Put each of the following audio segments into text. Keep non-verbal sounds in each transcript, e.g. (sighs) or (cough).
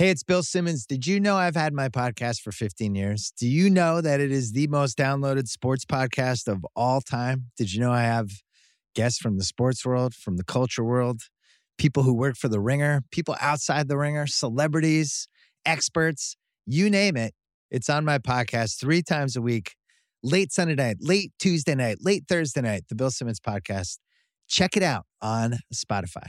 Hey, it's Bill Simmons. Did you know I've had my podcast for 15 years? Do you know that it is the most downloaded sports podcast of all time? Did you know I have guests from the sports world, from the culture world, people who work for the ringer, people outside the ringer, celebrities, experts, you name it? It's on my podcast three times a week, late Sunday night, late Tuesday night, late Thursday night, the Bill Simmons podcast. Check it out on Spotify.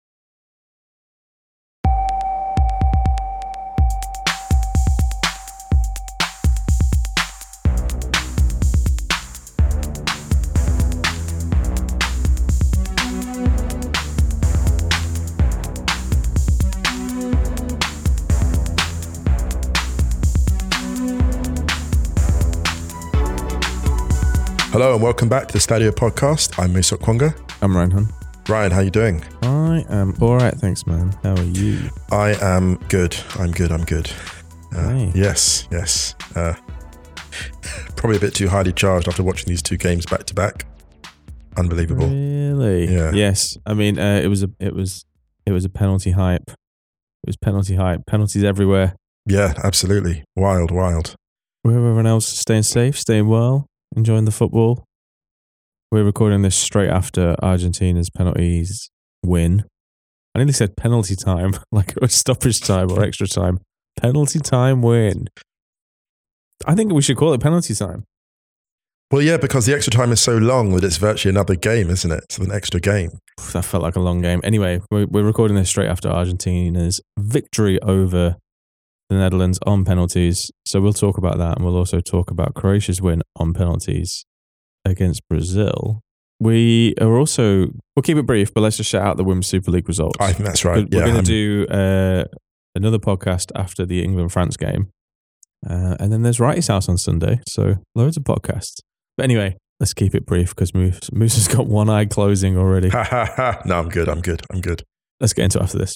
Hello and welcome back to the Stadio podcast. I'm Musa Okwonga. I'm Ryan Ryan, how you doing? I am all right, thanks, man. How are you? I am good. I'm good. I'm good. Uh. Yes, yes. Uh, (laughs) probably a bit too highly charged after watching these two games back to back. Unbelievable. Really? Yeah. Yes. I mean, uh, it was a it was it was a penalty hype. It was penalty hype. Penalties everywhere. Yeah, absolutely. Wild, wild. Where everyone else is staying safe, staying well, enjoying the football. We're recording this straight after Argentina's penalties win. I nearly said penalty time, (laughs) like it was stoppage time or extra time. Penalty time win. I think we should call it penalty time. Well, yeah, because the extra time is so long that it's virtually another game, isn't it? It's an extra game. That felt like a long game. Anyway, we're, we're recording this straight after Argentina's victory over the Netherlands on penalties. So we'll talk about that and we'll also talk about Croatia's win on penalties against Brazil. We are also, we'll keep it brief, but let's just shout out the Women's Super League results. I think that's right. We're, yeah, going to do uh, another podcast after the England France game. Uh, and then there's Wrighty's House on Sunday. So loads of podcasts. But anyway, let's keep it brief because Moose, Moose has got one eye closing already. (laughs) No, I'm good. I'm good. I'm good. Let's get into it after this.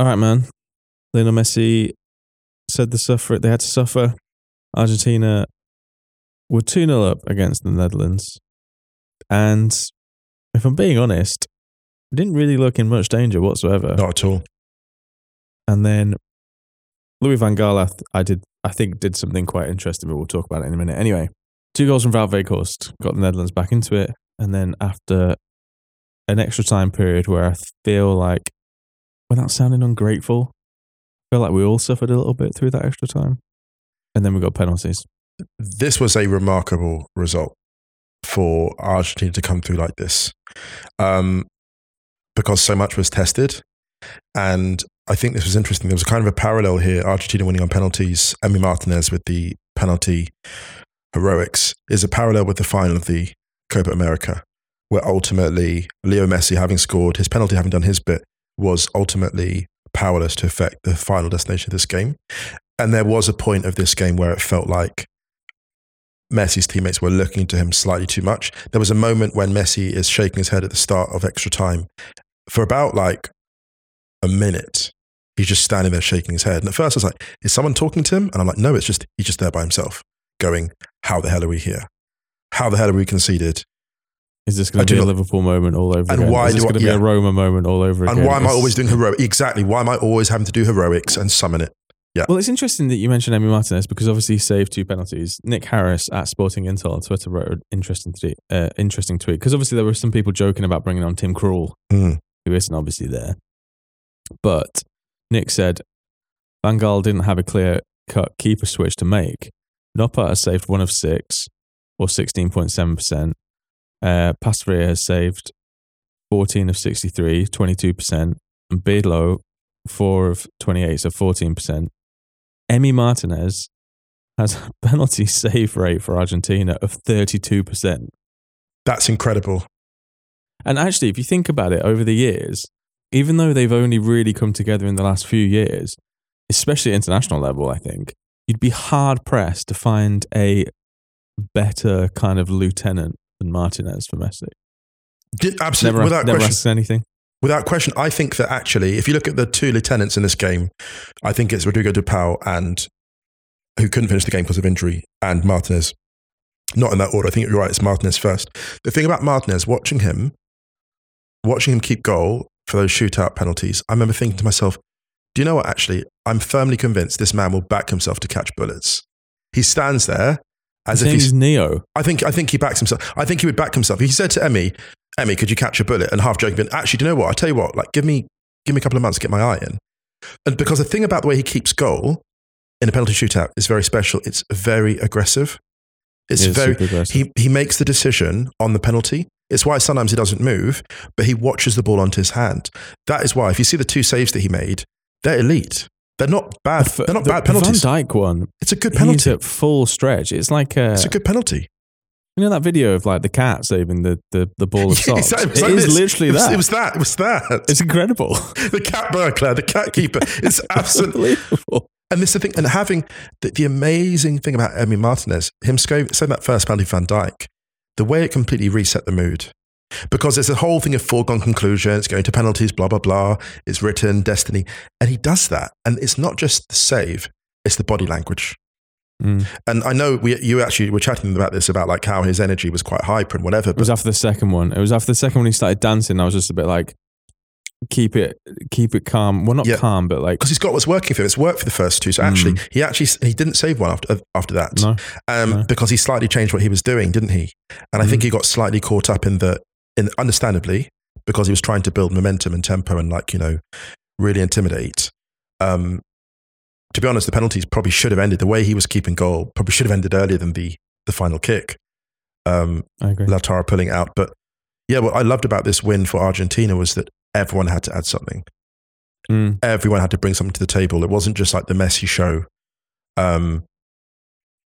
All right, man. Lionel Messi said the suffer they had to suffer. Argentina were 2 0 up against the Netherlands. And if I'm being honest, didn't really look in much danger whatsoever. Not at all. And then Louis van Gaal, I, th- I did, I think, did something quite interesting, but we'll talk about it in a minute. Anyway, two goals from Wout Weghorst got the Netherlands back into it, and then after an extra time period where I feel like, without sounding ungrateful, I feel like we all suffered a little bit through that extra time, and then we got penalties. this was a remarkable result for Argentina to come through like this, um, because so much was tested, and I think this was interesting. There was kind of a parallel here. Argentina winning on penalties, Emi Martinez with the penalty heroics is a parallel with the final of the Copa America, where ultimately Leo Messi, having scored his penalty, having done his bit, was ultimately powerless to affect the final destination of this game. And there was a point of this game where it felt like Messi's teammates were looking to him slightly too much. There was a moment when Messi is shaking his head at the start of extra time for about like a minute. He's just standing there shaking his head. And at first I was like, is someone talking to him? And I'm like, no, it's just, he's just there by himself going, how the hell are we here? How the hell are we conceded? Is this going to be a not- Liverpool moment all over And again? why Is this going to be yeah. a Roma moment all over again? And why am I always doing heroic? Exactly. Why am I always having to do heroics and summon it? Yeah. Well, it's interesting that you mentioned Emi Martinez because obviously he saved two penalties. Nick Harris at Sporting Intel on Twitter wrote an interesting, tweet, uh, interesting tweet because obviously there were some people joking about bringing on Tim Krul, Mm. who isn't obviously there. But Nick said Van Gaal didn't have a clear cut keeper switch to make. Noppert has saved one of six, or 16.7%. Uh, has saved 14 of 63, 22%. And Bijlow, 4 of 28, so 14%. Emi Martinez has a (laughs) penalty save rate for Argentina of 32%. That's incredible. And actually, if you think about it over the years, even though they've only really come together in the last few years, especially at international level, I think, you'd be hard pressed to find a better kind of lieutenant than Martinez for Messi. Did, absolutely. Never, without never question. asks anything. Without question, I think that actually, if you look at the two lieutenants in this game, I think it's Rodrigo De Dupau and who couldn't finish the game because of injury, and Martinez. Not in that order. I think you're right. It's Martinez first. The thing about Martinez, watching him, watching him keep goal for those shootout penalties, I remember thinking to myself, "Do you know what? Actually, I'm firmly convinced this man will back himself to catch bullets." He stands there as His if he's Neo. I think I think he backs himself. I think he would back himself. He said to Emi, "Emi, could you catch a bullet?" And half joking, but actually, do you know what? I tell you what, like give me give me a couple of months to get my eye in. And because the thing about the way he keeps goal in a penalty shootout is very special. It's very aggressive. It's very aggressive. he he makes the decision on the penalty. It's why sometimes he doesn't move, but he watches the ball onto his hand. That is why if you see the two saves that he made, they're elite. They're not bad. They're not the- bad penalties. Van Dijk one. It's a good penalty. He's at full stretch. It's like uh, It's a good penalty. you know that video of like the cat saving the the, the ball of (laughs) Yeah, socks. exactly. It was It like is literally it was, that. It was that. It was that. it's incredible. (laughs) the cat burglar, the cat keeper. (laughs) It's absolutely. And this is the thing. And having the, the amazing thing about Emi Martinez, him sco- saying that first penalty Van Dijk, the way it completely reset the mood. Because there's a whole thing of foregone conclusion. It's going to penalties, blah, blah, blah. It's written, destiny. And he does that. And it's not just the save, it's the body language. Mm. And I know we, you actually were chatting about this, about like how his energy was quite hyper and whatever. It was after the second one. It was after the second one he started dancing. I was just a bit like, keep it, keep it calm. Well, not Yeah. calm, but like because he's got what's working for him. It's worked for the first two. So actually, he actually he didn't save one after after that. no. um, No. because he slightly changed what he was doing, didn't he? And I think he got slightly caught up in the, in understandably, because he was trying to build momentum and tempo and like you know, really intimidate. Um, to be honest, the penalties probably should have ended the way he was keeping goal. Probably should have ended earlier than the the final kick. Um, I agree. Lautaro pulling out, but yeah, what I loved about this win for Argentina was that everyone had to add something Mm. everyone had to bring something to the table. It wasn't just like the Messi show. Um,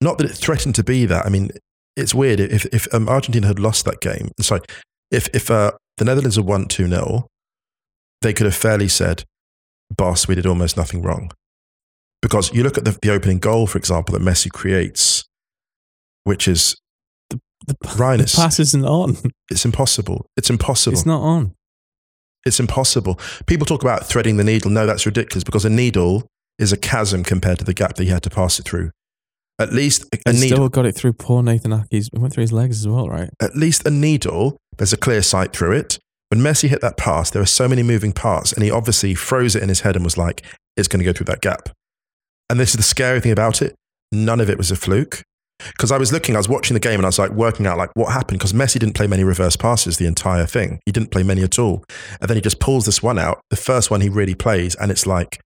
not that it threatened to be that. I mean, it's weird. If, if um, Argentina had lost that game, sorry, if, if uh, the Netherlands had won 2 0, they could have fairly said, boss, we did almost nothing wrong. Because you look at the, the opening goal, for example, that Messi creates, which is, The, Ryan, the pass isn't on. it's impossible. It's impossible. It's not on. It's impossible. People talk about threading the needle. No, that's ridiculous because a needle is a chasm compared to the gap that he had to pass it through. At least a, a needle, still got it through poor Nathan Ake's. It went through his legs as well, right? at least a needle, there's a clear sight through it. When Messi hit that pass, there were so many moving parts, and he obviously froze it in his head and was like, "It's going to go through that gap." And this is the scary thing about it: none of it was a fluke. Because I was looking, I was watching the game, and I was like working out like what happened. Because Messi didn't play many reverse passes the entire thing; he didn't play many at all. And then he just pulls this one out, the first one he really plays, and it's like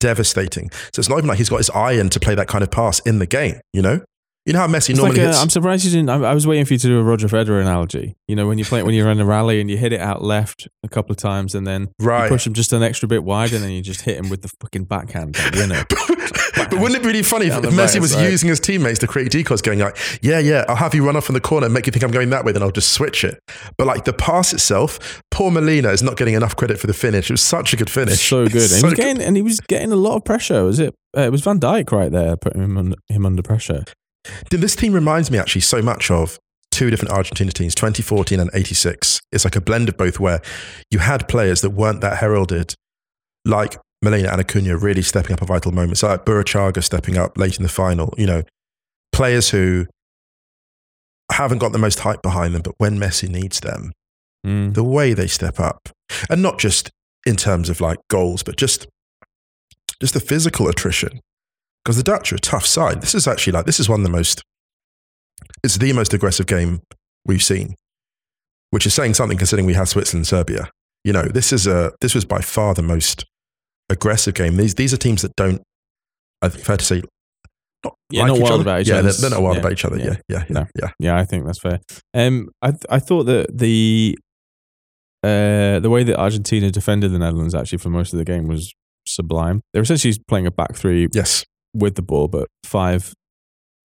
devastating. So it's not even like he's got his eye in to play that kind of pass in the game, you know. You know how Messi It's normally like a, hits. I'm surprised you didn't. I, I was waiting for you to do a Roger Federer analogy. You know, when you play when you're in a rally and you hit it out left a couple of times, and then Right. you push him just an extra bit wide, and then you just hit him with the fucking backhand like, winner. (laughs) but wouldn't it be really funny if, Messi was side. using his teammates to create decoys, going like, "Yeah, yeah, I'll have you run off in the corner and make you think I'm going that way, then I'll just switch it." But like the pass itself, poor Molina is not getting enough credit for the finish. It was such a good finish, so good. And So he was good. getting and he was getting a lot of pressure. Was it? Uh, it was Van Dijk right there putting him under, him under pressure. This team reminds me actually so much of two different Argentina teams, 2014 and 86. It's like a blend of both where you had players that weren't that heralded, like Molina and Acuna really stepping up at vital moments, like Burruchaga stepping up late in the final. You know, players who haven't got the most hype behind them, but when Messi needs them, Mm. the way they step up, and not just in terms of like goals, but just just the physical attrition. Because the Dutch are a tough side. This is actually like this is one of the most. It's the most aggressive game we've seen, which is saying something considering we have Switzerland, and Serbia. You know, this is a this was by far the most aggressive game. These these are teams that don't. I think fair to say, not Yeah, like not wild other. about each yeah, other. they're, they're not wild Yeah, about each other. yeah. Yeah, yeah, yeah, No. yeah. Yeah, I think that's fair. Um, I th- I thought that the uh the way that Argentina defended the Netherlands actually for most of the game was sublime. They were essentially playing a back three Yes. With the ball, but five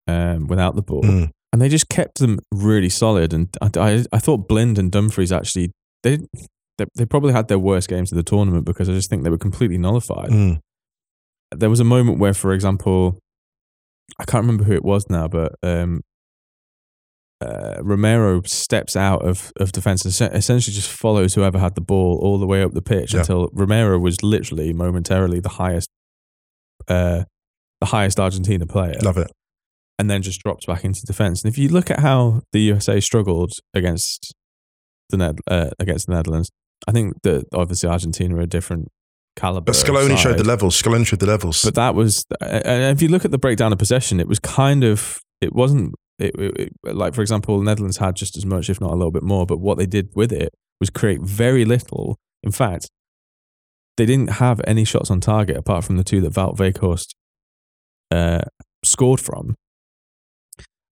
um without the ball, Mm. and they just kept them really solid. And I I, I thought Blind and Dumfries actually they. They, they probably had their worst games of the tournament because I just think they were completely nullified. Mm. there was a moment where, for example, I can't remember who it was now, but um, uh, Romero steps out of, of defense and se- essentially just follows whoever had the ball all the way up the pitch Yeah. until Romero was literally momentarily the highest, uh, the highest Argentina player, Love it. and then just drops back into defense. And if you look at how the USA struggled against the Ned, uh, against the Netherlands, I think that obviously Argentina are a different caliber. But Scaloni showed the levels. Scaloni showed the levels. But that was, and if you look at the breakdown of possession, it was kind of, it wasn't, it, it, it- like for example, the Netherlands had just as much, if not a little bit more. But what they did with it was create very little. In fact, they didn't have any shots on target apart from the two that Wout Weghorst uh, scored from,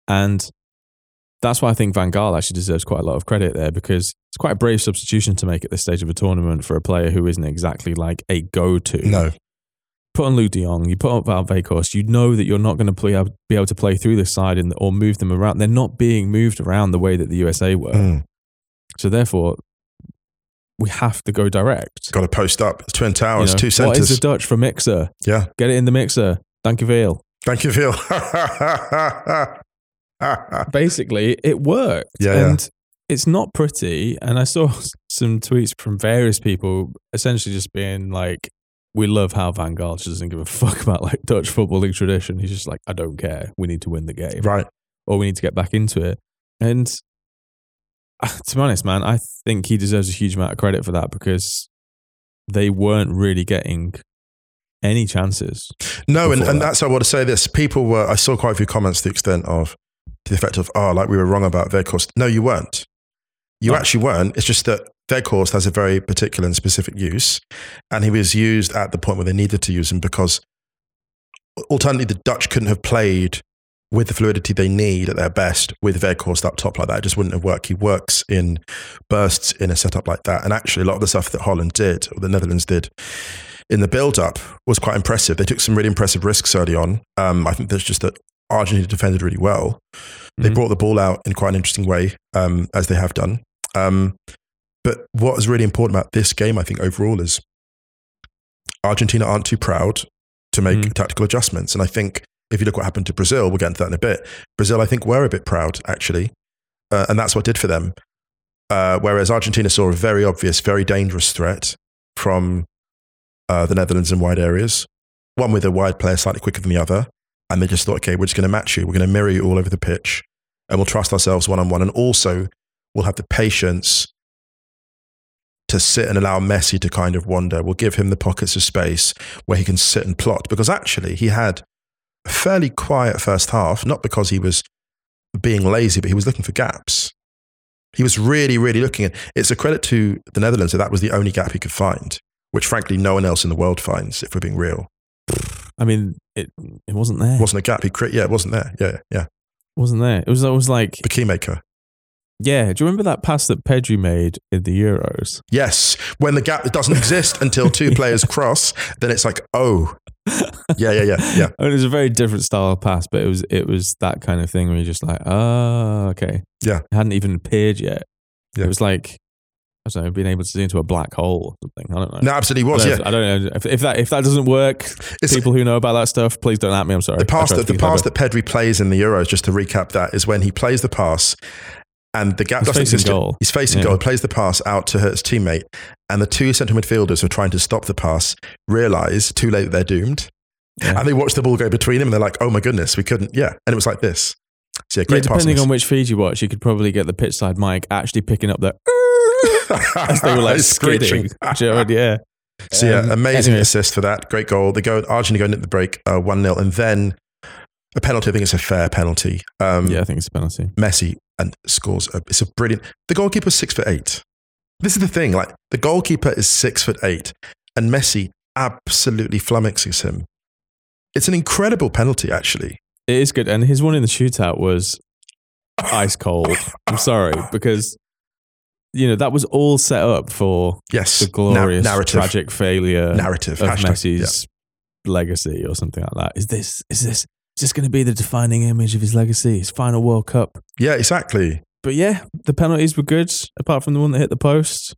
and that's why I think Van Gaal actually deserves quite a lot of credit there because it's quite a brave substitution to make at this stage of a tournament for a player who isn't exactly like a go-to no. put on Luuk de Jong, you put on Wout Weghorst, you know that you're not going to play, be able to play through this side and, or move them around. They're not being moved around the way that the USA were. Mm. So therefore, we have to go direct. Got to post up. It's Twin You Towers, know, two what is the Dutch for mixer? yeah. Get it in the mixer. Thank you, Veil. Thank you, Phil. Basically, it worked. Yeah, yeah. and it's not pretty. And I saw (laughs) some tweets from various people essentially just being like, we love how Van Gaal just doesn't give a fuck about like Dutch football league tradition. He's just like, I don't care. We need to win the game. right. or we need to get back into it. And uh, to be honest, man, I think he deserves a huge amount of credit for that because they weren't really getting any chances. No, and, and that. that's I want to say this. People were, I saw quite a few comments to the extent of, to the effect of, oh, like we were wrong about Weghorst. No, you weren't. You No. actually weren't. It's just that Weghorst has a very particular and specific use. And he was used at the point where they needed to use him because alternatively, the Dutch couldn't have played with the fluidity they need at their best with Weghorst up top like that. It just wouldn't have worked. He works in bursts in a setup like that. And actually, a lot of the stuff that Holland did, or the Netherlands did, in the build up was quite impressive. They took some really impressive risks early on. Um, I think there's just that Argentina defended really well. They Mhm. brought the ball out in quite an interesting way, um, as they have done. Um, but what is really important about this game, I think, overall, is Argentina aren't too proud to make Mm. tactical adjustments. And I think if you look what happened to Brazil, we'll get into that in a bit. Brazil, I think, were a bit proud, actually. Uh, and that's what did for them. Uh, whereas Argentina saw a very obvious, very dangerous threat from uh, the Netherlands in wide areas. One with a wide player slightly quicker than the other. And they just thought, okay, we're just going to match you. We're going to mirror you all over the pitch. And we'll trust ourselves one on one. And also, we'll have the patience to sit and allow Messi to kind of wander. We'll give him the pockets of space where he can sit and plot. Because actually, he had a fairly quiet first half, not because he was being lazy, but he was looking for gaps. He was really, really looking at It's a credit to the Netherlands that that was the only gap he could find, which frankly no one else in the world finds, if we're being real. I mean, it it wasn't there. It wasn't a gap. He cre- yeah, it wasn't there. Yeah, yeah. Yeah. Wasn't there. It was it was like The keymaker. yeah. Do you remember that pass that Pedri made in the Euros? Yes, when the gap doesn't exist until two (laughs) (laughs) players cross, then it's like, oh, yeah, yeah, yeah, yeah. (laughs) And it was a very different style of pass, but it was it was that kind of thing where you're just like, oh, okay, Yeah. it hadn't even appeared yet. Yeah. It was like I don't know, being able to see into a black hole or something. I don't know. No, absolutely was. don't, Yeah, if, I don't know if, if that if that doesn't work. It's- people who know about that stuff, please don't at me. I'm sorry. the pass that the pass that Pedri plays in the Euros. Just to recap, that is when he plays the pass, and the gap He's doesn't facing exist. goal. He's facing Yeah. goal. He plays the pass out to his teammate, and the two central midfielders who are trying to stop the pass realize too late that they're doomed, Yeah. and they watch the ball go between them, and they're like, "Oh my goodness, we couldn't." Yeah, and it was like this. So yeah, yeah, depending pass. on which feed you watch, you could probably get the pitch side mic actually picking up the (laughs) as they were like Screeching. skidding. Yeah. So yeah, Um, amazing anyway. assist for that. Great goal. They go Argentina going into the break uh, one 0 and then a penalty. I think it's a fair penalty. Um, Yeah, I think it's a penalty. Messi and scores. A, it's a brilliant. The goalkeeper's six foot eight. This is the thing. Like the goalkeeper is six foot eight, and Messi absolutely flummoxes him. It's an incredible penalty, actually. It is good. And his one in the shootout was ice cold. I'm sorry, because you know, that was all set up for Yes, the Na- glorious narrative, tragic failure narrative. of Hashtag, Messi's legacy or something like that. Is this is this is this going to be the defining image of his legacy, his final World Cup? Yeah. yeah, exactly. But yeah, the penalties were good, apart from the one that hit the post.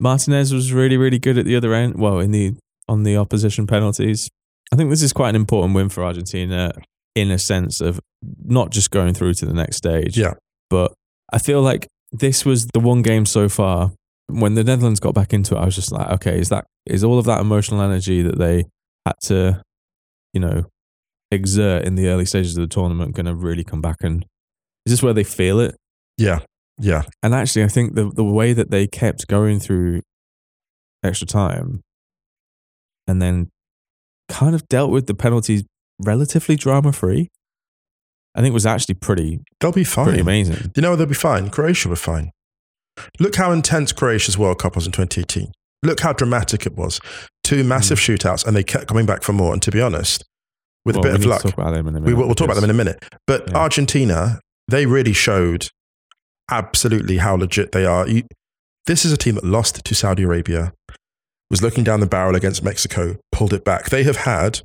Martinez was really, really good at the other end. Well, in the on the opposition penalties. I think this is quite an important win for Argentina in a sense of not just going through to the next stage. Yeah. But I feel like this was the one game so far. When the Netherlands got back into it, I was just like, okay, is that is all of that emotional energy that they had to, you know, exert in the early stages of the tournament going to really come back and is this where they feel it? Yeah, yeah. And actually, I think the the way that they kept going through extra time, and then kind of dealt with the penalties relatively drama free, I think was actually pretty They'll be fine. pretty amazing. You know, they'll be fine. Croatia were fine. Look how intense Croatia's World Cup was in 2018. Look how dramatic it was. Two massive shootouts, and they kept coming back for more. And to be honest, with Hmm. Well, a bit of luck, to talk about them in a minute. we will, we'll talk about them in a minute. But Yeah. Argentina, they really showed absolutely how legit they are. You, this is a team that lost to Saudi Arabia, was looking down the barrel against Mexico, pulled it back. They have had,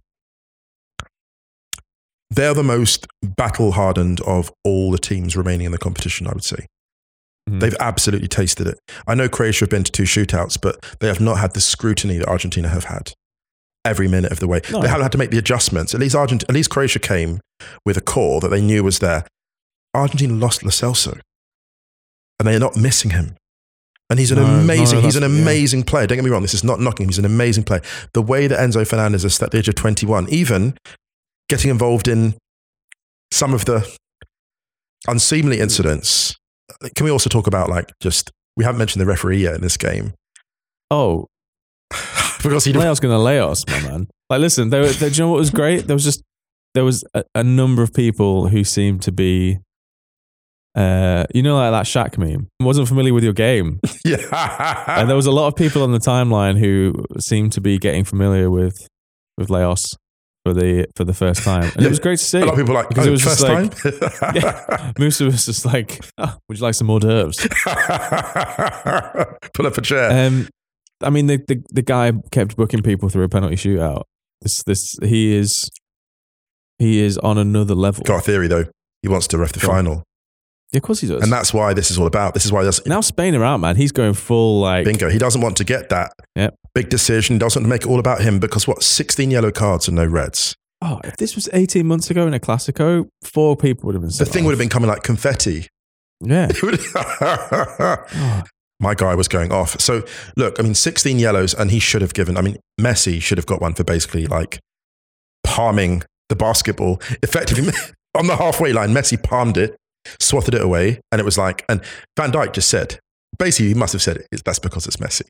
they're the most battle hardened of all the teams remaining in the competition, I would say. Mhm. They've absolutely tasted it. I know Croatia have been to two shootouts, but they have not had the scrutiny that Argentina have had every minute of the way. No. They haven't had to make the adjustments. At least Argent- at least Croatia came with a core that they knew was there. Argentina lost Lo Celso, and they are not missing him. And he's an No, no, amazing, he's an that's- yeah. amazing player. Don't get me wrong, this is not knocking him. He's an amazing player. The way that Enzo Fernandez is at the age of 21, even getting involved in some of the unseemly incidents. Can we also talk about like just, we haven't mentioned the referee yet in this game. Oh, (sighs) because he Leo's going to lay us, my man. Like, listen, there, there, do you know what was great? There was just there was a, a number of people who seemed to be, uh, you know, like that Shaq meme. Wasn't familiar with your game, (laughs) yeah. and there was a lot of people on the timeline who seemed to be getting familiar with with Leos for the for the first time, and Yeah. it was great to see. a lot of people like, Because oh, it was first just time? (laughs) Yeah. Musa was just like, "Oh, "Would you like some hors d'oeuvres?" (laughs) Pull up a chair. Um, I mean, the, the the guy kept booking people through a penalty shootout. This this he is he is on another level. Got a theory though. He wants to ref the Go on. Yeah, of course he does. And that's why this is all about. This is why there's now Spain are out, man. He's going full like bingo. He doesn't want to get that Yep. big decision. He doesn't want to make it all about him because what? 16 yellow cards and no reds. Oh, if this was 18 months ago in a Classico, four people would have been. The thing would have been coming like confetti. Yeah. (laughs) Oh, (laughs) My guy was going off. So look, I mean, 16 yellows, and he should have given. I mean, Messi should have got one for basically like palming the basketball effectively (laughs) on the halfway line. Messi palmed it, swatted it away, and it was like. And Van Dijk just said, basically, he must have said it. That's because it's Messi.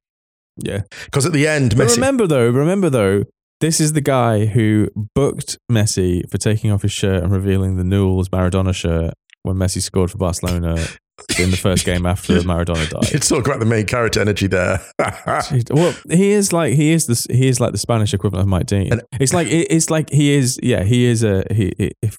yeah. Because at the end, But remember though, remember though, this is the guy who booked Messi for taking off his shirt and revealing the Newell's Maradona shirt when Messi scored for Barcelona in the first game after (laughs) Maradona died. It's talk about the main character energy there. (laughs) Well, he is like he is the he is like the Spanish equivalent of Mike Dean. And- it's like it, it's like he is yeah he is a he, he- if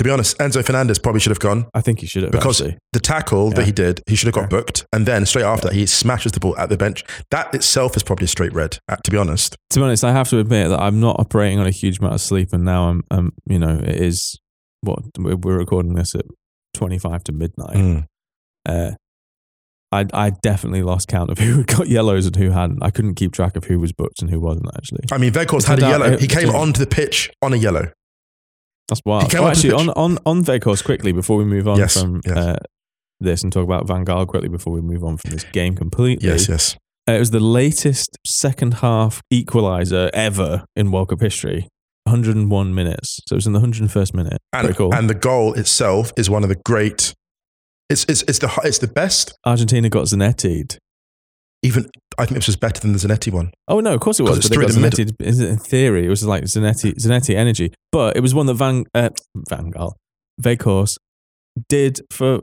To be honest, Enzo Fernandez probably should have gone I think he should have because actually. the tackle that he did, he should have got Yeah. booked. And then straight after that, he smashes the ball at the bench. That itself is probably a straight red, uh, to be honest. To be honest, I have to admit that I'm not operating on a huge amount of sleep, and now I'm, um, you know, it is what we're recording this at 25 to midnight. Mm. Uh, I I definitely lost count of (laughs) who got yellows and who hadn't. I couldn't keep track of who was booked and who wasn't actually. I mean, Weghorst had a yellow. it- He came onto the pitch on a yellow. That's wild. actually, on on on Weghorst quickly before we move on Yes, from yes. Uh, this and talk about Van Gaal quickly before we move on from this game completely. Yes, yes. Uh, it was the latest second half equalizer ever in World Cup history. 101 minutes. So it was in the 101st minute. And, Pretty cool. and the goal itself is one of the great. It's, it's, it's, the, it's the best. Argentina got Zanetti'd. Even I think this was better than the Zanetti one. Oh no, of course it was. it's But they got the Zanetti. In theory, it was like Zanetti, Zanetti energy. But it was one that Van uh, Van Gaal, Weghorst did for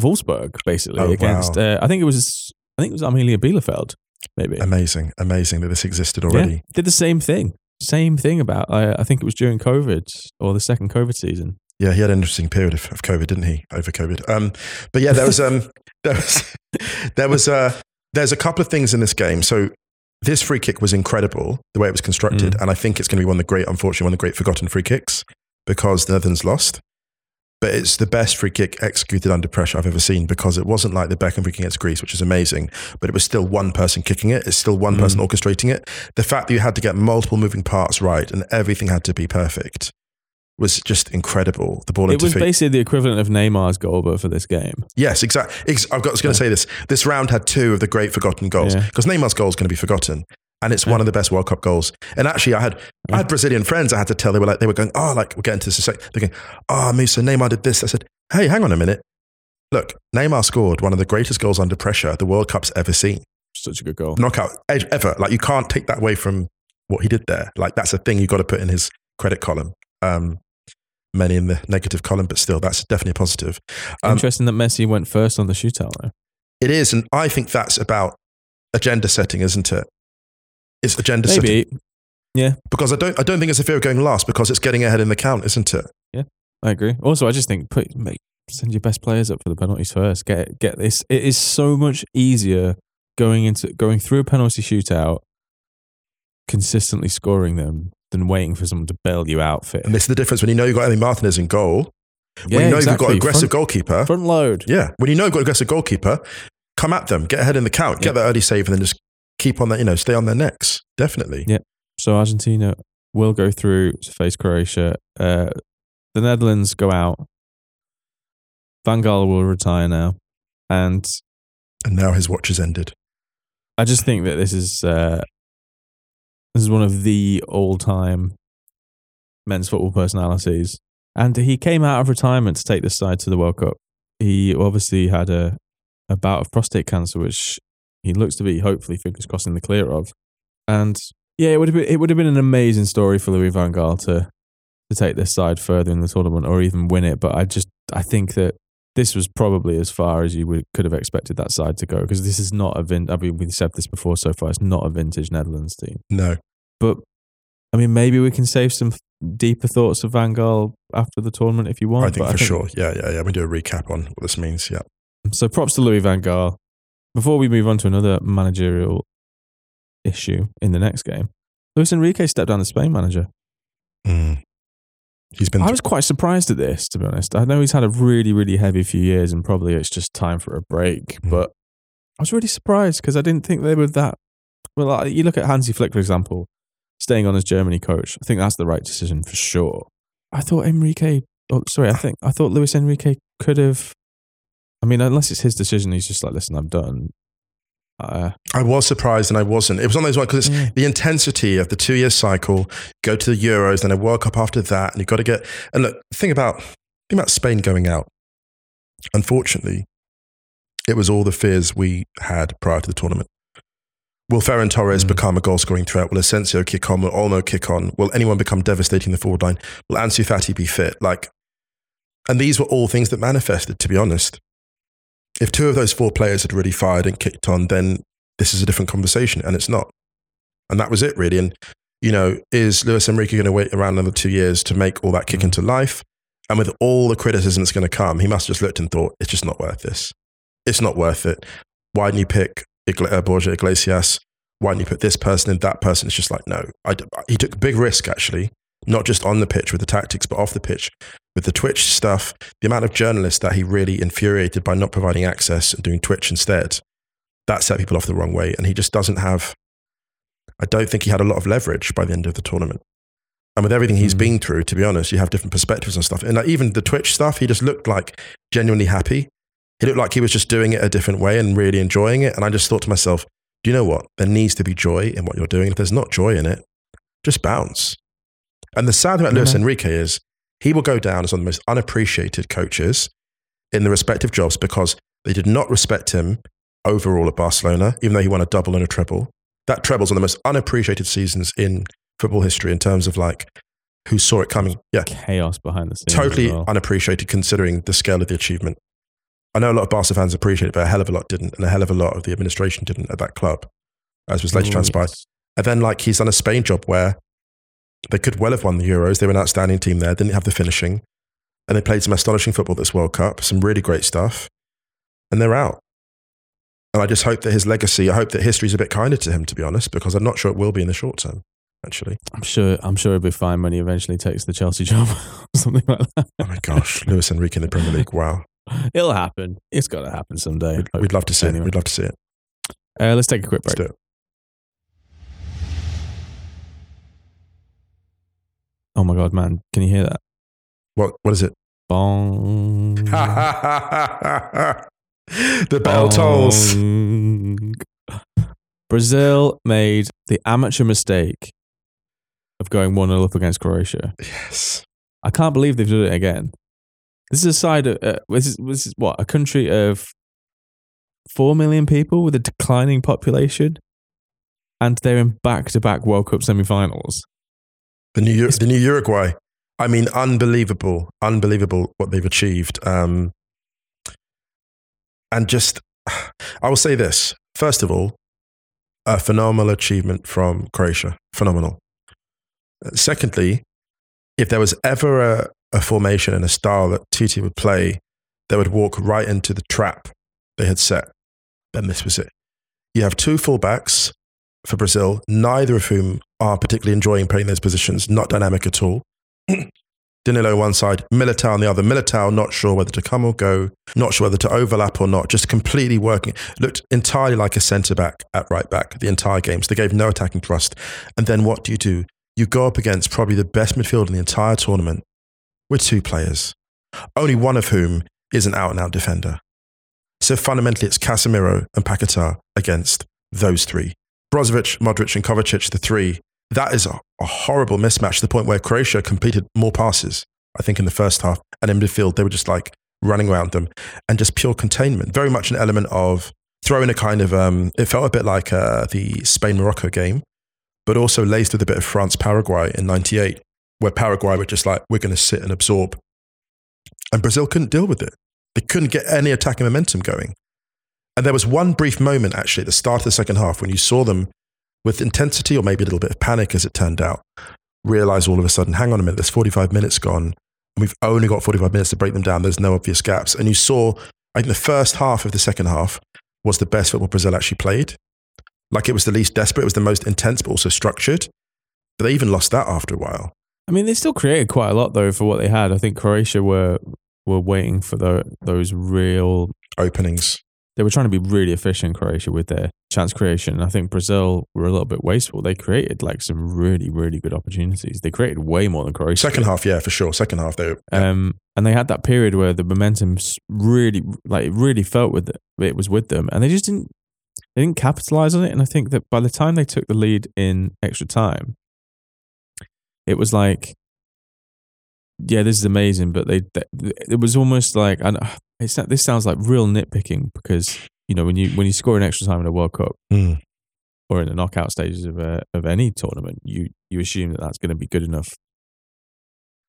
Wolfsburg basically Oh, against. wow. Uh, I think it was. I think it was Arminia Bielefeld. Maybe. Amazing, amazing that this existed already. Yeah, did the same thing. Same thing about. I, I think it was during COVID or the second COVID season. Yeah, he had an interesting period of, of COVID, didn't he? Over COVID. Um, but yeah, there was um, (laughs) there was there was uh, there's a couple of things in this game. So this free kick was incredible the way it was constructed, Mm. and I think it's going to be one of the great, unfortunately, one of the great forgotten free kicks because the Netherlands lost. But it's the best free kick executed under pressure I've ever seen because it wasn't like the Beckham free kick against Greece, which is amazing, but it was still one person kicking it. It's still one Mm. person orchestrating it. The fact that you had to get multiple moving parts right and everything had to be perfect was just incredible. The ball It was feet. basically the equivalent of Neymar's goal, but for this game. Yes, exactly. Ex- I've got, I was going to say this. This round had two of the great forgotten goals Yeah. because Neymar's goal is going to be forgotten, and it's Yeah. one of the best World Cup goals. And actually, I had I had Brazilian friends. I had to tell they were like they were going, oh, like we're getting to this. sec-" They're going, oh, Musa Neymar did this. I said, hey, hang on a minute. Look, Neymar scored one of the greatest goals under pressure the World Cup's ever seen. Such a good goal. Knockout ever. Like you can't take that away from what he did there. Like that's a thing you got to put in his credit column. Um, many in the negative column, but still, that's definitely a positive. Um, Interesting that Messi went first on the shootout though. It is, and I think that's about agenda setting, isn't it? It's agenda setting Maybe. Yeah. Because I don't. I don't think it's a fear of going last because it's getting ahead in the count, isn't it? Yeah, I agree. Also, I just think put make, send your best players up for the penalties first. Get get this. It is so much easier going into going through a penalty shootout, consistently scoring them than waiting for someone to bail you out. Fit And this is the difference when you know you've got Emi Martinez in goal. when you know you've got an aggressive front, goalkeeper. front load. Yeah, when you know you've got an aggressive goalkeeper, come at them, get ahead in the count, get Yeah. that early save, and then just keep on that. You know, stay on their necks. Definitely. Yeah. So Argentina will go through to face Croatia. Uh, the Netherlands go out. Van Gaal will retire now, and And now his watch has ended. I just think that this is uh, this is one of the all-time men's football personalities, and he came out of retirement to take this side to the World Cup. He obviously had a a bout of prostate cancer, which he looks to be hopefully fingers crossed in the clear of, and yeah, it would have been it would have been an amazing story for Louis van Gaal to to take this side further in the tournament or even win it. But I just I think that this was probably as far as you would, could have expected that side to go because this is not a vin. I mean, we've said this before so far. It's not a vintage Netherlands team. No. But I mean, maybe we can save some deeper thoughts of Van Gaal after the tournament if you want. I think for sure. Yeah, yeah, yeah. We do a recap on what this means. Yeah. So props to Louis Van Gaal. Before we move on to another managerial issue in the next game, Luis Enrique stepped down as Spain manager. Mm. He's been. I was quite surprised at this, to be honest. I know he's had a really, really heavy few years, and probably it's just time for a break. Mm. But I was really surprised because I didn't think they were that. Well, like, you look at Hansi Flick, for example, staying on as Germany coach. I think that's the right decision for sure. I thought Enrique. Oh, sorry, I think I thought Luis Enrique could have. I mean, unless it's his decision, he's just like, listen, I'm done. Uh, I was surprised and I wasn't. It was on those ones because it's Yeah. the intensity of the two year cycle, go to the Euros, then a World Cup after that, and you've got to get. And look, think about, think about Spain going out. Unfortunately, it was all the fears we had prior to the tournament. Will Ferran Torres Mm. become a goal scoring threat? Will Asensio kick on? Will Olmo kick on? Will anyone become devastating in the forward line? Will Ansu Fati be fit? Like, and these were all things that manifested, to be honest. If two of those four players had really fired and kicked on, then this is a different conversation, and it's not. And that was it, really. And, you know, is Luis Enrique going to wait around another two years to make all that kick Mm. into life? And with all the criticism that's going to come, he must have just looked and thought, it's just not worth this. It's not worth it. Why didn't you pick Igle- uh, Borja Iglesias? Why didn't you put this person and that person? It's just like, no. I he took a big risk, actually, not just on the pitch with the tactics, but off the pitch with the Twitch stuff. The amount of journalists that he really infuriated by not providing access and doing Twitch instead, that set people off the wrong way. And he just doesn't have, I don't think he had a lot of leverage by the end of the tournament. And with everything he's Mm. been through, to be honest, you have different perspectives and stuff. And like, even the Twitch stuff, he just looked like genuinely happy. He looked like he was just doing it a different way and really enjoying it. And I just thought to myself, do you know what? There needs to be joy in what you're doing. If there's not joy in it, just bounce. And the sad thing about Luis Enrique is he will go down as one of the most unappreciated coaches in the respective jobs because they did not respect him overall at Barcelona, even though he won a double and a treble. That treble's one of the most unappreciated seasons in football history in terms of like who saw it coming. Yeah, Chaos behind the scenes. totally well. unappreciated considering the scale of the achievement. I know a lot of Barca fans appreciate it, but a hell of a lot didn't, and a hell of a lot of the administration didn't at that club, as was later Ooh, transpired. yes. And then, like, he's done a Spain job where they could well have won the Euros. They were an outstanding team there, didn't have the finishing. And they played some astonishing football at this World Cup, some really great stuff. And they're out. And I just hope that his legacy, I hope that history's a bit kinder to him, to be honest, because I'm not sure it will be in the short term, actually. I'm sure. I'm sure he'll be fine when he eventually takes the Chelsea job, (laughs) or something like that. Oh my gosh, Luis Enrique in the Premier League. Wow. (laughs) It'll happen. It's got to happen someday. We'd, we'd love to see Anyway. it. We'd love to see it. Uh, let's take a quick Let's break. Oh my god, man! Can you hear that? What, what is it? Bong. (laughs) the bell tolls. Brazil made the amateur mistake of going 1 0 up against Croatia. Yes. I can't believe they've done it again. This is a side of, uh, this, is, this is what, a country of 4 million people with a declining population? And they're in back to back World Cup semi finals. The new, Ur- the new Uruguay. I mean, unbelievable, unbelievable what they've achieved. Um, and just, (sighs) I will say this first of all, a phenomenal achievement from Croatia. Phenomenal. Uh, Secondly, if there was ever a, a formation and a style that Tite would play they would walk right into the trap they had set, then this was it. You have two fullbacks for Brazil, neither of whom are particularly enjoying playing those positions, not dynamic at all. (clears throat) Danilo one side, Militao on the other. Militao not sure whether to come or go, not sure whether to overlap or not, just completely working. Looked entirely like a centre back at right back the entire game. So they gave no attacking thrust. And then what do you do? You go up against probably the best midfield in the entire tournament with two players, only one of whom is an out and out defender. So fundamentally, it's Casemiro and Paquetá against those three. Brozovic, Modric, and Kovacic, the three. That is a, a horrible mismatch to the point where Croatia completed more passes, I think, in the first half. And in midfield, they were just like running around them and just pure containment. Very much an element of throwing a kind of, um, it felt a bit like uh, the Spain Morocco game, but also laced with a bit of France Paraguay in 98, where Paraguay were just like, we're going to sit and absorb. And Brazil couldn't deal with it. They couldn't get any attacking momentum going. And there was one brief moment, actually, at the start of the second half, when you saw them with intensity or maybe a little bit of panic, as it turned out, realize all of a sudden, hang on a minute, there's 45 minutes gone, and we've only got 45 minutes to break them down. There's no obvious gaps. And you saw, I think the first half of the second half was the best football Brazil actually played. Like it was the least desperate, it was the most intense, but also structured. But they even lost that after a while. I mean, they still created quite a lot though for what they had. I think Croatia were were waiting for the, those real. Openings. They were trying to be really efficient, Croatia, with their chance creation. And I think Brazil were a little bit wasteful. They created like some really, really good opportunities. They created way more than Croatia. Second half, yeah, for sure. Second half, they were, yeah. Um, and they had that period where the momentum really, like, it really felt with it, it was with them, and they just didn't, they didn't capitalize on it. And I think that by the time they took the lead in extra time, it was like, yeah, this is amazing, but they, they it was almost like, and (sighs) it's not, this sounds like real nitpicking because you know when you when you score an extra time in a World Cup Mm. or in the knockout stages of a, of any tournament, you you assume that that's going to be good enough.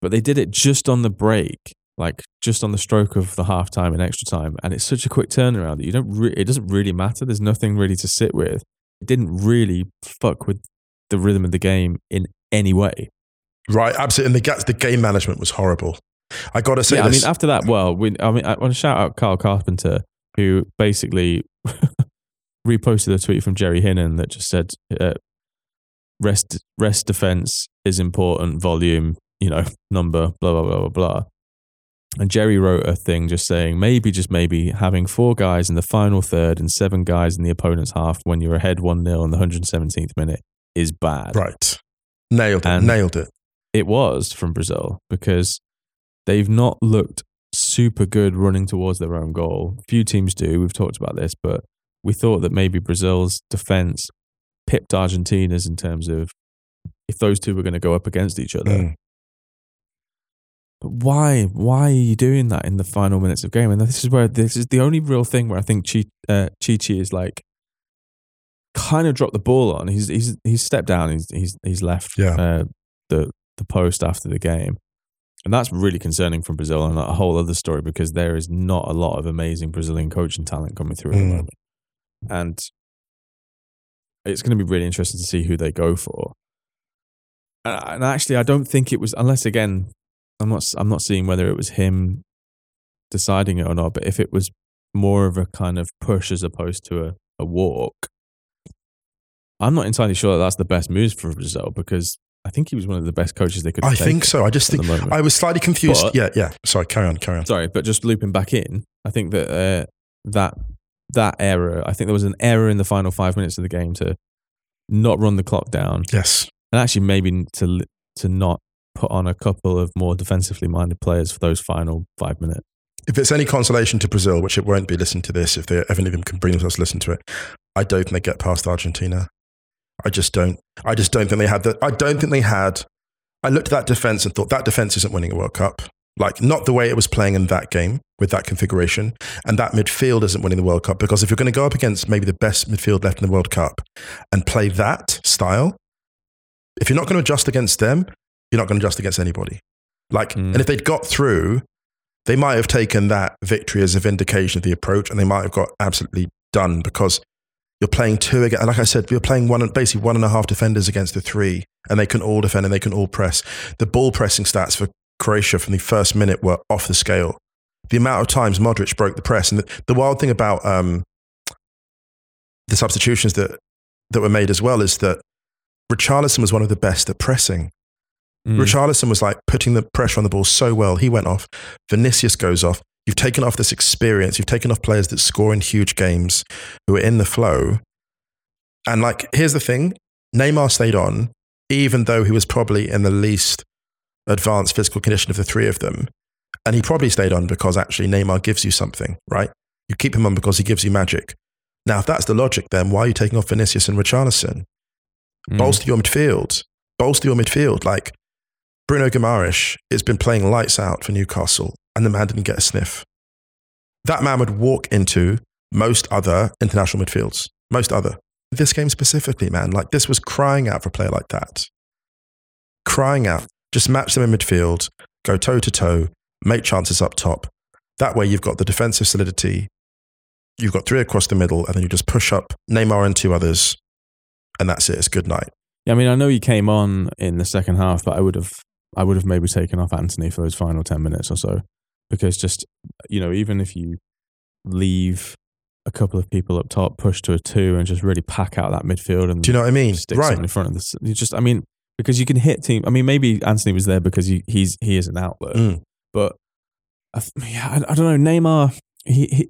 But they did it just on the break, like just on the stroke of the half time and extra time, and it's such a quick turnaround that you don't. Re- it doesn't really matter. There's nothing really to sit with. It didn't really fuck with the rhythm of the game in any way. Right, absolutely. And the, the game management was horrible. I got to say yeah, I mean, after that, well, we, I mean, I want to shout out Carl Carpenter, who basically (laughs) reposted a tweet from Jerry Hinnan that just said, uh, "Rest, rest defense is important. Volume, you know, number, blah blah blah blah blah." And Jerry wrote a thing just saying, maybe, just maybe, having four guys in the final third and seven guys in the opponent's half when you're ahead 1 0 in the 117th minute is bad. right. Nailed it. And- nailed it. It was from Brazil because they've not looked super good running towards their own goal. Few teams do. We've talked about this, but we thought that maybe Brazil's defense pipped Argentina's in terms of if those two were going to go up against each other. Mm. But why? Why are you doing that in the final minutes of game? And this is where this is the only real thing where I think Chi uh, Chi is like kind of dropped the ball on. He's he's he's stepped down. He's he's he's left Yeah. uh, the the post after the game, and that's really concerning from Brazil and a whole other story because there is not a lot of amazing Brazilian coaching talent coming through at the Mm. moment, and it's going to be really interesting to see who they go for. And and actually, I don't think it was unless again, I'm not I'm not seeing whether it was him deciding it or not. But if it was more of a kind of push as opposed to a, a walk, I'm not entirely sure that that's the best move for Brazil because I think he was one of the best coaches they could. Have I think so. I just think. I was slightly confused. But- yeah, yeah. Sorry, carry on, carry on. Sorry, but just looping back in, I think that uh, that that error. I think there was an error in the final five minutes of the game to not run the clock down, Yes. and actually maybe to to not put on a couple of more defensively minded players for those final five minutes. If it's any consolation to Brazil, which it won't be, listen to this. If they, if any of them can bring themselves to listen to it, I don't think they get past Argentina. I just don't. I just don't think they had that. I don't think they had. I looked at that defense and thought that defense isn't winning a World Cup. Like not the way it was playing in that game with that configuration, and that midfield isn't winning the World Cup because if you're going to go up against maybe the best midfield left in the World Cup and play that style, if you're not going to adjust against them, you're not going to adjust against anybody. Like, Mm. and if they'd got through, they might have taken that victory as a vindication of the approach, and they might have got absolutely done because you're playing two again. Like I said, you're playing one, basically one and a half defenders against the three, and they can all defend and they can all press. The ball pressing stats for Croatia from the first minute were off the scale. The amount of times Modric broke the press, and the, the wild thing about um, the substitutions that that were made as well is that Richarlison was one of the best at pressing. Mm. Richarlison was like putting the pressure on the ball so well. He went off. Vinicius goes off. You've taken off this experience. You've taken off players that score in huge games who are in the flow. And like, here's the thing Neymar stayed on, even though he was probably in the least advanced physical condition of the three of them. And he probably stayed on because actually Neymar gives you something, right? You keep him on because he gives you magic. Now, if that's the logic, then why are you taking off Vinicius and Richarlison? Mm. bolster your midfield. Bolster your midfield. Like Bruno Guimaraes has been playing lights out for Newcastle, and the man didn't get a sniff. That man would walk into most other international midfields. Most other. This game specifically, man, like this was crying out for a player like that. Crying out. Just match them in midfield, go toe to toe, make chances up top. That way you've got the defensive solidity. You've got three across the middle, and then you just push up Neymar and two others, and that's it. It's good night. Yeah, I mean, I know he came on in the second half, but I would have, I would have maybe taken off Antony for those final ten minutes or so, because just you know, even if you leave a couple of people up top, push to a two, and just really pack out that midfield and Do you know what I mean? stick Right. in front of the, you just, I mean, because you can hit team. I mean, maybe Antony was there because he, he's he is an outlet, Mm. but I, yeah, I, I don't know. Neymar, he, he,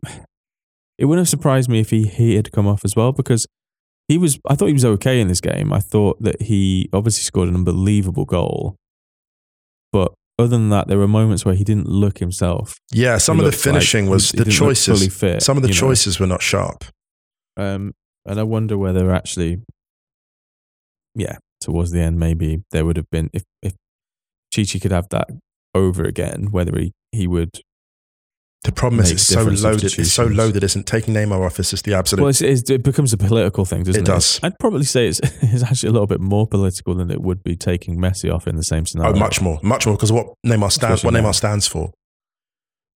it wouldn't have surprised me if he he had come off as well because he was. I thought he was okay in this game. I thought that he obviously scored an unbelievable goal, but other than that, there were moments where he didn't look himself. Yeah, some He of the looked like finishing he- was he the choices. fit, some of the you know. choices were not sharp. Um, and I wonder whether actually, yeah, towards the end, maybe there would have been if if Tite could have that over again, whether he he would. The problem is it's so different loaded. It's so substitutions. loaded. Isn't taking Neymar off is just the absolute. Well, it's, it's, it becomes a political thing, doesn't it? It does. I'd probably say it's (laughs) it's actually a little bit more political than it would be taking Messi off in the same scenario. oh, much more, much more because what Neymar stands. What Especially now. Neymar stands for.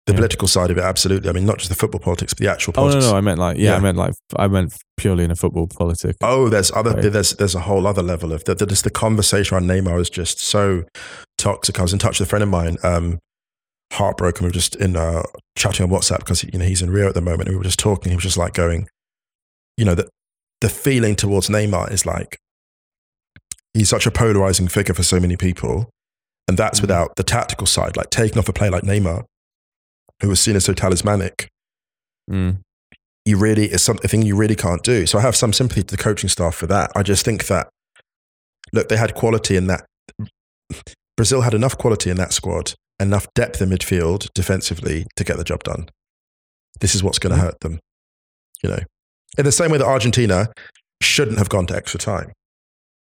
The Yeah. political side of it, absolutely. I mean, not just the football politics, but the actual Oh no, politics. no, I meant like yeah, Yeah. I meant like I meant purely in a football politic. Oh, there's other. Right. There's there's a whole other level of that. that Just the conversation around Neymar is just so toxic. I was in touch with a friend of mine um, heartbroken. We were just in uh, chatting on WhatsApp because you know he's in Rio at the moment, and we were just talking. He was just like going, you know, that the feeling towards Neymar is like he's such a polarizing figure for so many people, and that's Mm. without the tactical side, like taking off a player like Neymar, who was seen as so talismanic. Mm. You really is something you really can't do. So I have some sympathy to the coaching staff for that. I just think that look, they had quality in that. Brazil had enough quality in that squad, enough depth in midfield defensively to get the job done. This is what's going to Mm. hurt them. You know, in the same way that Argentina shouldn't have gone to extra time.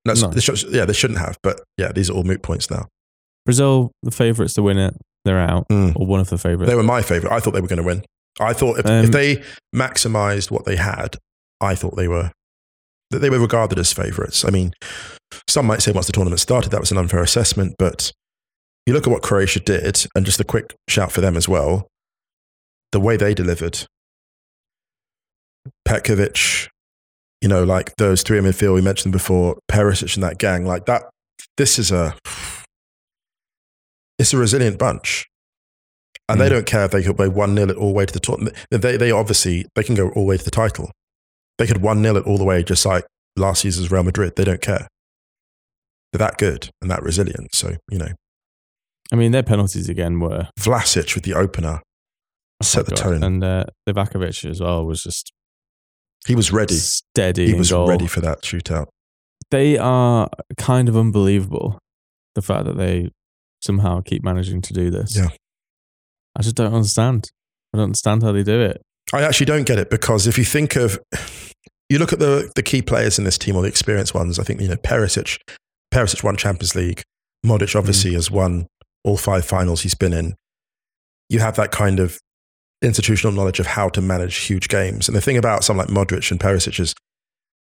That's, No. they should- yeah, they shouldn't have. But yeah, these are all moot points now. Brazil, the favourites to win it, they're out, Mm. or one of the favourites. They were my favorite. I thought they were going to win. I thought if, Um, if they maximized what they had, I thought they were that they were regarded as favorites. I mean, some might say once the tournament started, that was an unfair assessment, but you look at what Croatia did, and just a quick shout for them as well. The way they delivered, Petkovic, you know, like those three in midfield we mentioned before, Perisic and that gang, like that. This is a, it's a resilient bunch. And they Mm. don't care if they could play 1 0 it all the way to the tournament. They, they obviously, they can go all the way to the title. They could 1 0 it all the way, just like last season's Real Madrid. They don't care. They're that good and that resilient. So, you know, I mean, their penalties again were Vlasic with the opener oh set the God. tone. and uh, Livakovic as well was just he was ready. steady. He was goal. ready for that shootout. They are kind of unbelievable. The fact that they somehow keep managing to do this. Yeah. I just don't understand. I don't understand how they do it. I actually don't get it because if you think of, you look at the, the key players in this team or the experienced ones, I think, you know, Perisic, Perisic won Champions League. Modric obviously has won all five finals he's been in. You have that kind of institutional knowledge of how to manage huge games. And the thing about someone like Modric and Perisic is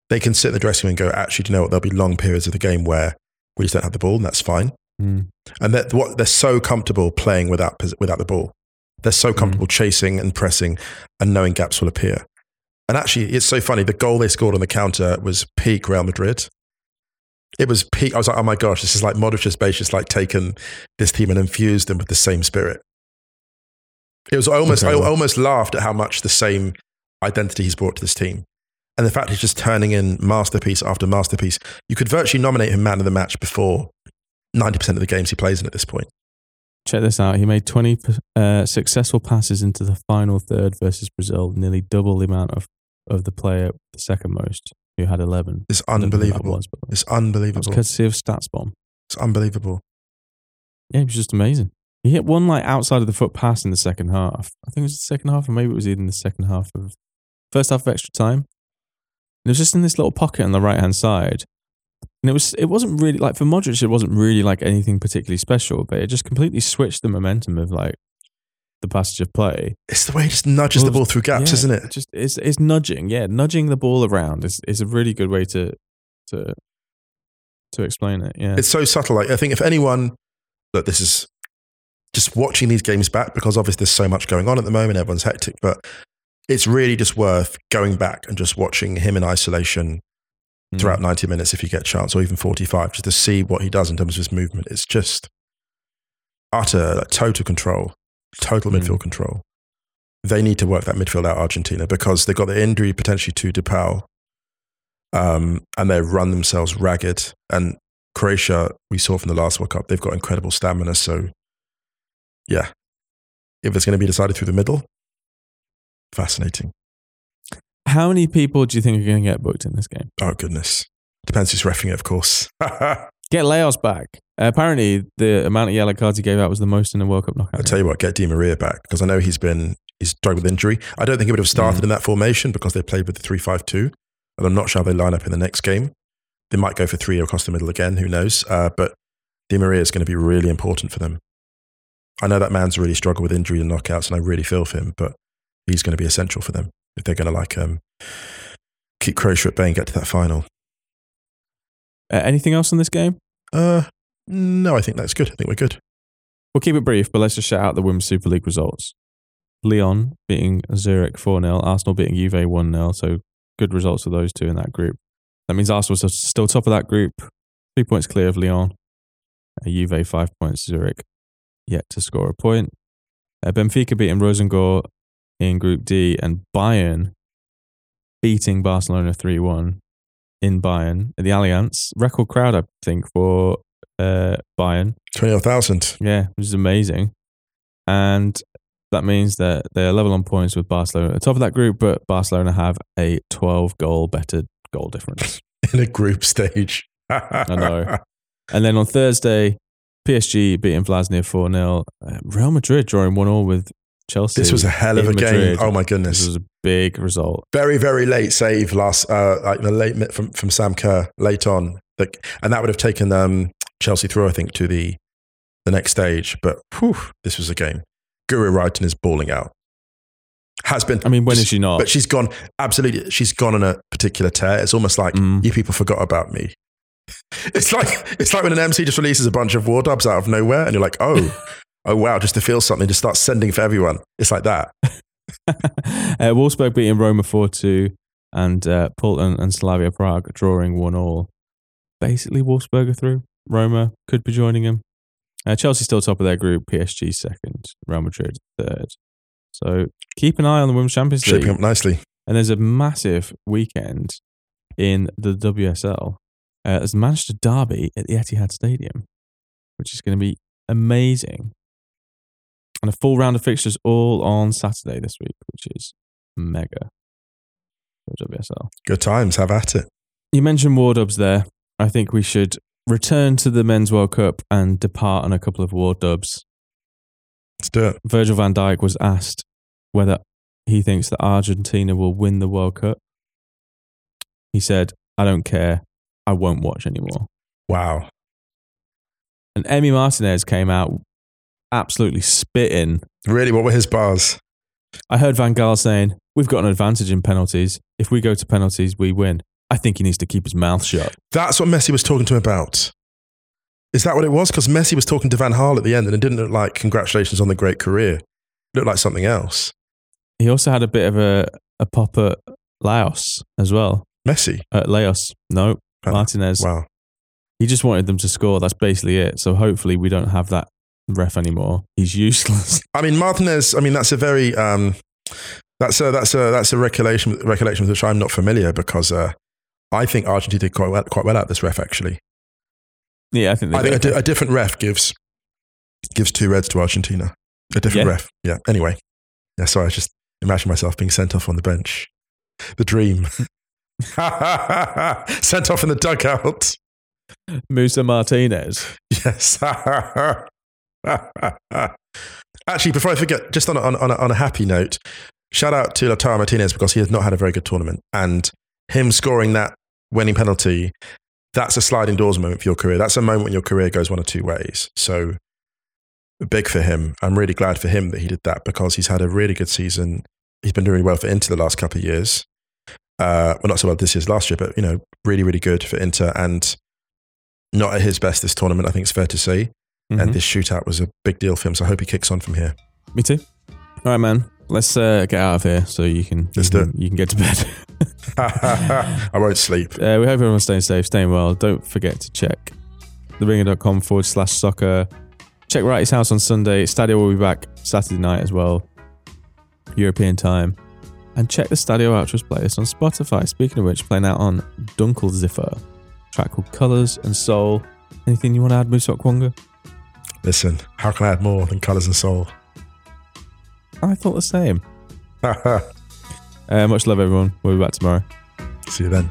they can sit in the dressing room and go, actually, do you know what? There'll be long periods of the game where we just don't have the ball and that's fine. Mm. And that what they're so comfortable playing without without the ball. They're so comfortable chasing and pressing and knowing gaps will appear. And actually, it's so funny. The goal they scored on the counter was peak Real Madrid. It was peak. I was like, oh my gosh, this is like Modric has basically just like taken this team and infused them with the same spirit. It was I almost I almost laughed at how much the same identity he's brought to this team. And the fact he's just turning in masterpiece after masterpiece. You could virtually nominate him man of the match before 90% of the games he plays in at this point. Check this out. He made 20 uh, successful passes into the final third versus Brazil, nearly double the amount of, of the player, the second most, who had 11. It's I don't know who that unbelievable. was, It's unbelievable. courtesy of StatsBomb. It's unbelievable. Yeah, it was just amazing. He hit one like outside of the foot pass in the second half. I think it was the second half, or maybe it was even the second half of first half of extra time. And it was just in this little pocket on the right hand side. And it was it wasn't really like for Modric, it wasn't really like anything particularly special, but it just completely switched the momentum of like the passage of play. It's the way it just nudges the ball through gaps, Yeah, isn't it? Just it's it's nudging, yeah, nudging the ball around is is a really good way to to to explain it. Yeah, It's so subtle. Like I think if anyone, look, this is just watching these games back because obviously there's so much going on at the moment. Everyone's hectic, but it's really just worth going back and just watching him in isolation Mm. throughout 90 minutes if you get a chance, or even 45, just to see what he does in terms of his movement. It's just utter, like, total control, total Mm. midfield control. They need to work that midfield out, Argentina, because they've got the injury potentially to De Paul, um, and they run themselves ragged. And Croatia, we saw from the last World Cup, they've got incredible stamina. So, yeah, if it's going to be decided through the middle, fascinating. How many people do you think are going to get booked in this game? Oh goodness, depends who's refing it, of course. (laughs) Get Lahoz back. Uh, apparently, the amount of yellow cards he gave out was the most in a World Cup knockout. I tell you what, get Di Maria back because I know he's been he's struggled with injury. I don't think he would have started Mm. in that formation because they played with the three five two, and I'm not sure how they line up in the next game. They might go for three across the middle again. Who knows? Uh, but Di Maria is going to be really important for them. I know that man's really struggled with injury and knockouts, and I really feel for him. But he's going to be essential for them if they're going to like um, keep Croatia at bay and get to that final. Uh, anything else in this game? Uh, no, I think that's good. I think we're good. We'll keep it brief, but let's just shout out the Women's Super League results. Lyon beating Zurich 4 0, Arsenal beating Juve 1 0. So good results for those two in that group. That means Arsenal's still top of that group, three points clear of Lyon. Uh, Juve, five points. Zurich yet to score a point. Uh, Benfica beating Rosengård in Group D and Bayern beating Barcelona 3 1 in Bayern at the Allianz. Record crowd, I think, for uh, Bayern. 20,000. Yeah, which is amazing. And that means that they're level on points with Barcelona at the top of that group, but Barcelona have a 12 goal better goal difference. (laughs) In a group stage. I know. And then on Thursday, PSG beating Vllaznia 4 0. Uh, Real Madrid drawing 1 all with Chelsea. This was a hell of a game. Oh my This goodness. was a big result. very, very late save last, uh, like the late from, from Sam Kerr late on. Like, and that would have taken um, Chelsea through, I think, to the, the next stage. But whew, this was a game. Guru Wrighton is balling out. Has been. I mean, when is she not? But she's gone, absolutely, she's gone on a particular tear. It's almost like, Mm. you people forgot about me. (laughs) It's like it's like when an MC just releases a bunch of war dubs out of nowhere, and you're like, oh, (laughs) oh wow, just to feel something, just start sending for everyone. It's like that. (laughs) uh, Wolfsburg beating Roma 4 2 and uh, Portland and Slavia Prague drawing 1 all. Basically, Wolfsburg are through. Roma could be joining them. Uh, Chelsea still top of their group, PSG second, Real Madrid third. So keep an eye on the Women's Champions League. Shaping up nicely. And there's a massive weekend in the WSL. Uh, there's Manchester Derby at the Etihad Stadium, which is going to be amazing. And a full round of fixtures all on Saturday this week, which is mega for WSL. Good times. Have at it. You mentioned Wardubs there. I think we should return to the Men's World Cup and depart on a couple of Wardubs. Let's do it. Virgil van Dijk was asked whether he thinks that Argentina will win the World Cup. He said, I don't care. I won't watch anymore. Wow. And Emi Martinez came out absolutely spitting. Really, what were his bars? I heard Van Gaal saying, We've got an advantage in penalties. If we go to penalties, we win. I think he needs to keep his mouth shut. That's what Messi was talking to him about. Is that what it was? Because Messi was talking to Van Gaal at the end, and it didn't look like congratulations on the great career. It looked like something else. He also had a bit of a, a pop at Lahoz as well. Messi. At Lahoz. No, Oh, Martinez. Wow. He just wanted them to score. That's basically it. So hopefully we don't have that ref anymore. He's useless. (laughs) I mean, Martinez. I mean, that's a very um, that's a that's a that's a recollection recollection with which I'm not familiar because uh, I think Argentina did quite well, quite well at this ref. Actually, yeah, I think I think a different ref gives gives two reds to Argentina. A different Yeah. ref. Yeah. Anyway, yeah. Sorry, I just imagine myself being sent off on the bench. The dream. (laughs) sent off in the dugout. Musa Martinez. (laughs) Yes. (laughs) Actually, before I forget, just on a, on, a- on, a, happy note, shout out to Lautaro Martinez because he has not had a very good tournament. And him scoring that winning penalty, that's a sliding doors moment for your career. That's a moment when your career goes one or two ways. So big for him. I'm really glad for him that he did that because he's had a really good season. He's been doing well for Inter the last couple of years. Uh, well, not so well this year's last year, but you know, really, really good for Inter and not at his best this tournament. I think it's fair to say Mhm. and this shootout was a big deal for him. So I hope he kicks on from here. Me too. All right, man. Let's uh, get out of here so you can you can, you can get to bed. (laughs) (laughs) I won't sleep. Uh, we hope everyone's staying safe, staying well. Don't forget to check theringer.com forward slash soccer. Check Wrighty's House on Sunday. Stadio will be back Saturday night as well, European time. And check the Stadio Outros playlist on Spotify. Speaking of which, playing out on Dunkelziffer, track called Colours and Soul. Anything you want to add, Musa Okwonga? Listen, how can I add more than colours and soul? I thought the same. (laughs) Uh, much love, everyone. We'll be back tomorrow. See you then.